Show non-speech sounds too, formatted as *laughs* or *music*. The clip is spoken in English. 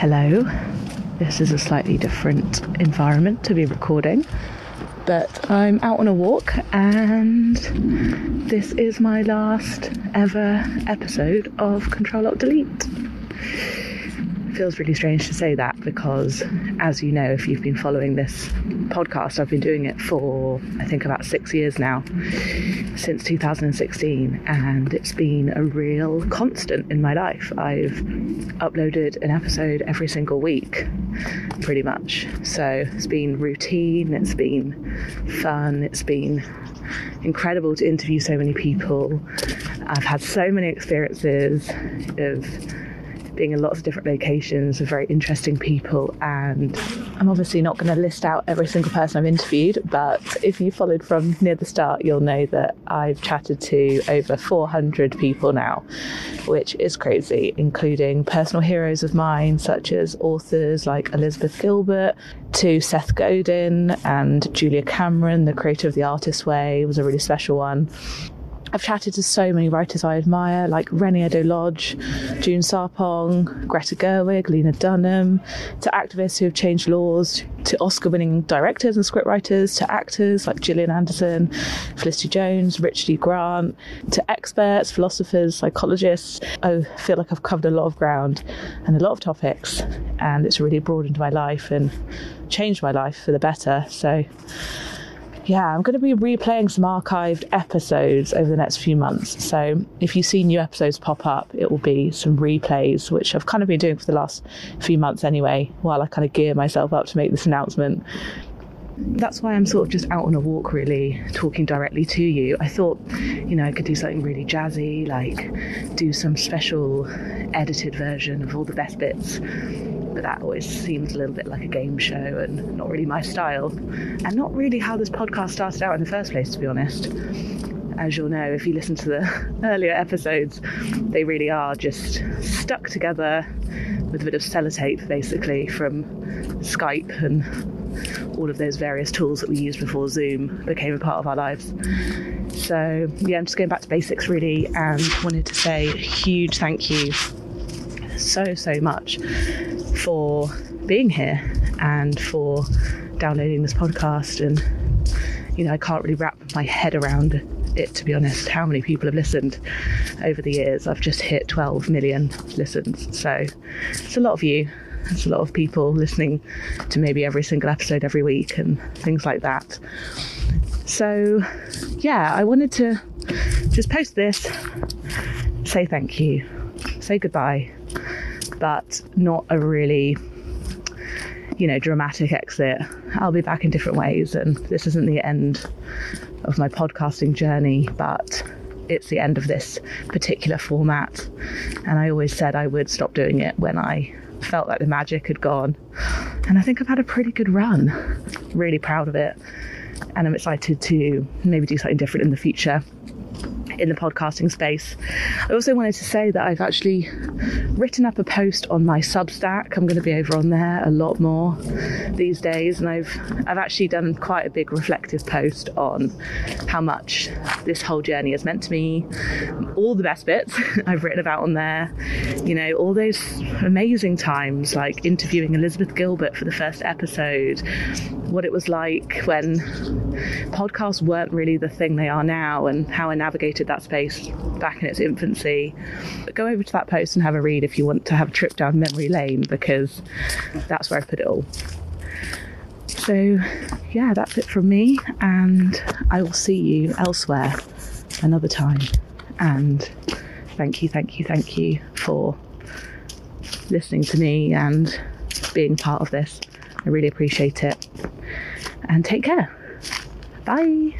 Hello. This is a slightly different environment to be recording, but I'm out on a walk and this is my last ever episode of Control Alt Delete feels really strange to say that because, as you know, if you've been following this podcast, I've been doing it for I think about six years now, since 2016, and it's been a real constant in my life. I've uploaded an episode every single week, pretty much. So it's been routine, it's been fun, it's been incredible to interview so many people. I've had so many experiences of being in lots of different locations with very interesting people. And I'm obviously not going to list out every single person I've interviewed, but if you followed from near the start, you'll know that I've chatted to over 400 people now, which is crazy, including personal heroes of mine, such as authors like Elizabeth Gilbert, to Seth Godin and Julia Cameron, the creator of The Artist's Way, was a really special one. I've chatted to so many writers I admire, like Reni Eddo-Lodge, June Sarpong, Greta Gerwig, Lena Dunham, to activists who have changed laws, to Oscar winning directors and scriptwriters, to actors like Gillian Anderson, Felicity Jones, Richard E. Grant, to experts, philosophers, psychologists. Oh, I feel like I've covered a lot of ground and a lot of topics, and it's really broadened my life and changed my life for the better. So, yeah, I'm going to be replaying some archived episodes over the next few months. So if you see new episodes pop up, it will be some replays, which I've kind of been doing for the last few months anyway, while I kind of gear myself up to make this announcement. That's why I'm sort of just out on a walk, really, talking directly to you. I thought, you know, I could do something really jazzy, like do some special edited version of all the best bits but that always seems a little bit like a game show and not really my style, and not really how this podcast started out in the first place, to be honest. As you'll know, if you listen to the *laughs* earlier episodes, they really are just stuck together with a bit of sellotape, basically, from Skype and all of those various tools that we used before Zoom became a part of our lives. So, yeah, I'm just going back to basics really and wanted to say huge thank you so, so much for being here and for downloading this podcast. And, you know, I can't really wrap my head around it, to be honest, how many people have listened over the years. I've just hit 12 million listens. So it's a lot of you. It's a lot of people listening to maybe every single episode every week and things like that. So, yeah, I wanted to just post this, say thank you, say goodbye, but not a really you know dramatic exit i'll be back in different ways and this isn't the end of my podcasting journey but it's the end of this particular format and i always said i would stop doing it when i felt like the magic had gone. And i think i've had a pretty good run. Really proud of it. And i'm excited to maybe do something different in the future in the podcasting space. I also wanted to say that I've actually written up a post on my Substack. I'm going to be over on there a lot more these days, and I've I've actually done quite a big reflective post on how much this whole journey has meant to me, all the best bits *laughs* I've written about on there. You know, all those amazing times like interviewing Elizabeth Gilbert for the first episode, what it was like when podcasts weren't really the thing they are now, and how I navigated that space back in its infancy. But go over to that post and have a read if you want to have a trip down memory lane because that's where I put it all. So, yeah, that's it from me, and I will see you elsewhere another time. And thank you, thank you, thank you for listening to me and being part of this. I really appreciate it. And take care. Bye.